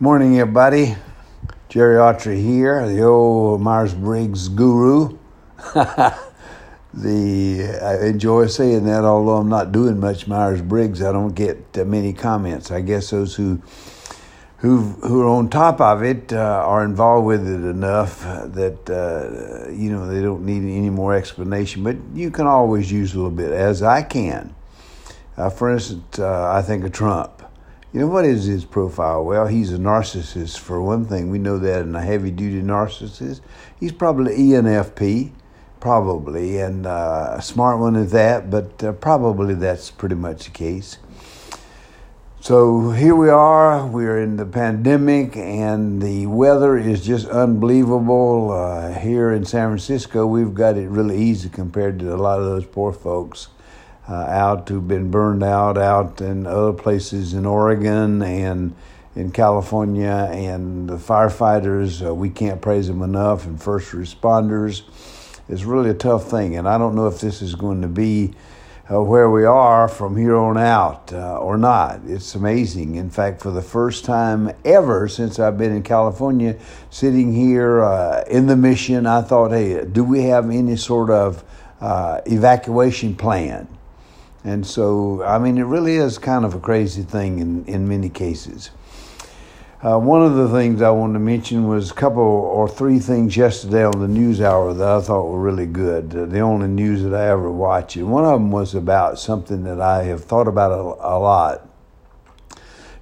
Morning, everybody. Jerry Autry here, the old Myers Briggs guru. the I enjoy saying that, although I'm not doing much Myers Briggs, I don't get uh, many comments. I guess those who who who are on top of it uh, are involved with it enough that uh, you know they don't need any more explanation. But you can always use a little bit, as I can. Uh, for instance, uh, I think of Trump. You know, what is his profile? Well, he's a narcissist, for one thing. We know that, and a heavy duty narcissist. He's probably ENFP, probably, and uh, a smart one at that, but uh, probably that's pretty much the case. So here we are. We're in the pandemic, and the weather is just unbelievable. Uh, here in San Francisco, we've got it really easy compared to a lot of those poor folks uh, out who've been burned out out in other places in Oregon and in California, and the firefighters, uh, we can't praise them enough, and first responders. It's really a tough thing, and I don't know if this is going to be uh, where we are from here on out uh, or not. It's amazing. In fact, for the first time ever since I've been in California, sitting here uh, in the mission, I thought, hey, do we have any sort of uh, evacuation plan? And so, I mean, it really is kind of a crazy thing in, in many cases. Uh, one of the things I wanted to mention was a couple or three things yesterday on the news hour that I thought were really good. Uh, the only news that I ever watch. And one of them was about something that I have thought about a, a lot.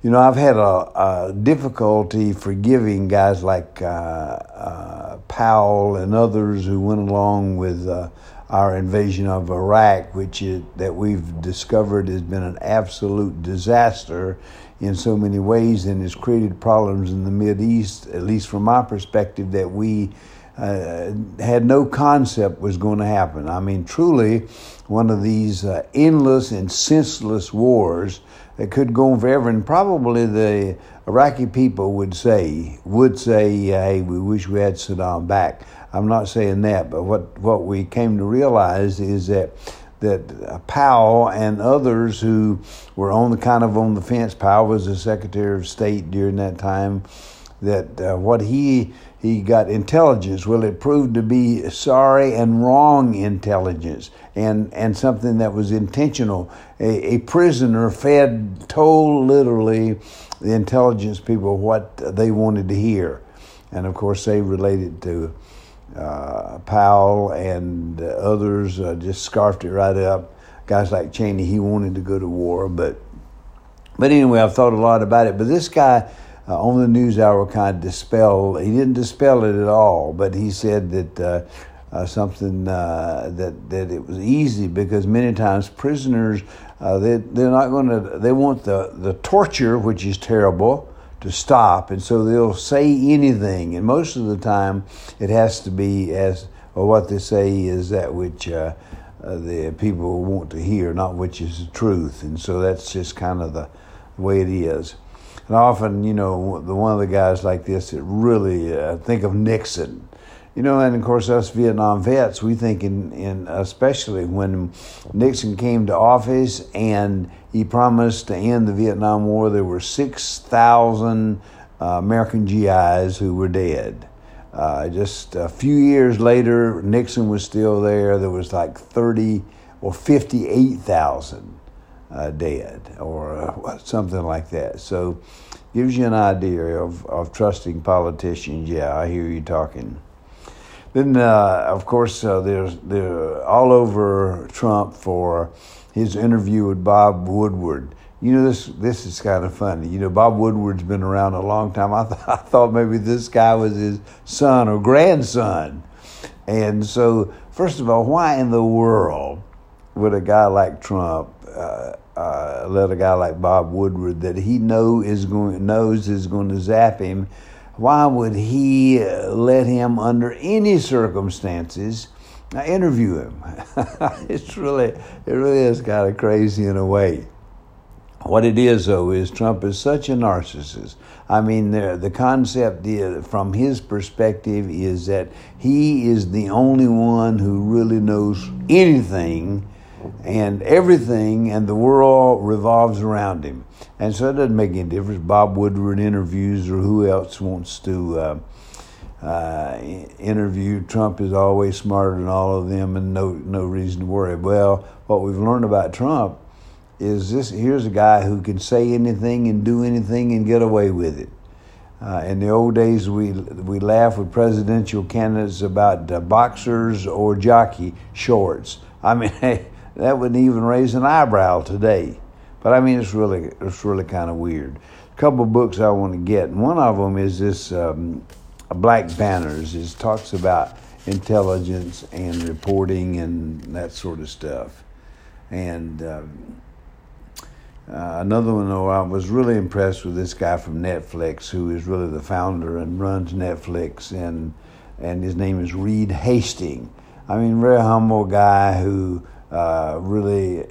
You know, I've had a, a difficulty forgiving guys like uh, uh Powell and others who went along with uh, our invasion of Iraq, which is, that we've discovered has been an absolute disaster in so many ways and has created problems in the Mid East, at least from my perspective, that we uh, had no concept was going to happen. I mean, truly, one of these uh, endless and senseless wars that could go on forever, and probably the Iraqi people would say would say, "Hey, we wish we had Saddam back." I'm not saying that, but what, what we came to realize is that that Powell and others who were on the kind of on the fence. Powell was the Secretary of State during that time. That uh, what he he got intelligence. Well, it proved to be sorry and wrong intelligence, and and something that was intentional. A, a prisoner fed, told literally the intelligence people what they wanted to hear, and of course they related to uh, Powell and others uh, just scarfed it right up. Guys like Cheney, he wanted to go to war, but but anyway, I've thought a lot about it. But this guy uh, on the news hour kind of dispel. He didn't dispel it at all, but he said that. Uh, uh, something uh, that that it was easy because many times prisoners they they're not going to they want the the torture which is terrible to stop, and so they'll say anything, and most of the time it has to be as or what they say is that which uh, uh, the people want to hear, not which is the truth, and so that's just kind of the way it is. And often, you know, the one of the guys like this that really uh, think of Nixon. You know, and of course, us Vietnam vets, we think in, in especially when Nixon came to office and he promised to end the Vietnam War. There were 6,000 uh, American GIs who were dead. Uh, just a few years later, Nixon was still there. There was like 30 or 58,000 uh, dead or uh, something like that. So gives you an idea of, of trusting politicians. Yeah, I hear you talking. Then, uh, of course, uh, there's they're all over Trump for his interview with Bob Woodward. You know, this this is kind of funny. You know, Bob Woodward's been around a long time. I, th- I thought maybe this guy was his son or grandson. And so, first of all, why in the world would a guy like Trump uh, uh, let a guy like Bob Woodward that he know is going knows is going to zap him? Why would he uh, let him under any circumstances? I interview him. it's really, it really is kind of crazy in a way. What it is, though, is Trump is such a narcissist. I mean, the, the concept from his perspective is that he is the only one who really knows anything and everything and the world revolves around him. And so it doesn't make any difference. Bob Woodward interviews or who else wants to uh, uh, interview. Trump is always smarter than all of them, and no no reason to worry. Well, what we've learned about Trump is this: here's a guy who can say anything and do anything and get away with it. Uh, in the old days, we we laugh with presidential candidates about uh, boxers or jockey shorts. I mean, that wouldn't even raise an eyebrow today. But I mean, it's really it's really kind of weird. A couple books I want to get, and one of them is this um, Black Banners. It talks about intelligence and reporting and that sort of stuff. And um, uh, another one, though, I was really impressed with this guy from Netflix, who is really the founder and runs Netflix, and and his name is Reed Hastings. I mean, very humble guy who uh, really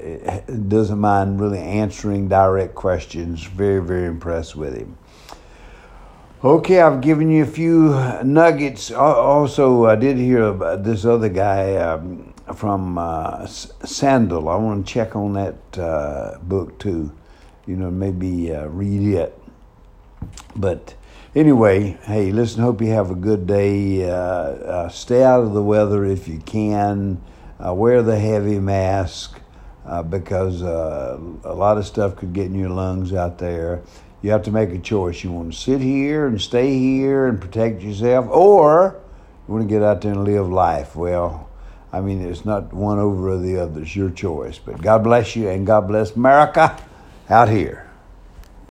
doesn't mind really answering direct questions. Very, very impressed with him. Okay, I've given you a few nuggets. Also, I did hear about this other guy um, from uh, Sandel. I want to check on that uh, book too. You know, maybe uh, read it. But anyway, hey, listen. Hope you have a good day. Uh, uh, stay out of the weather if you can. Uh, wear the heavy mask because a lot of stuff could get in your lungs out there you have to make a choice. You want to sit here and stay here and protect yourself, or you want to get out there and live life. Well, I mean, it's not one over the other. It's your choice. But God bless you and God bless America out here.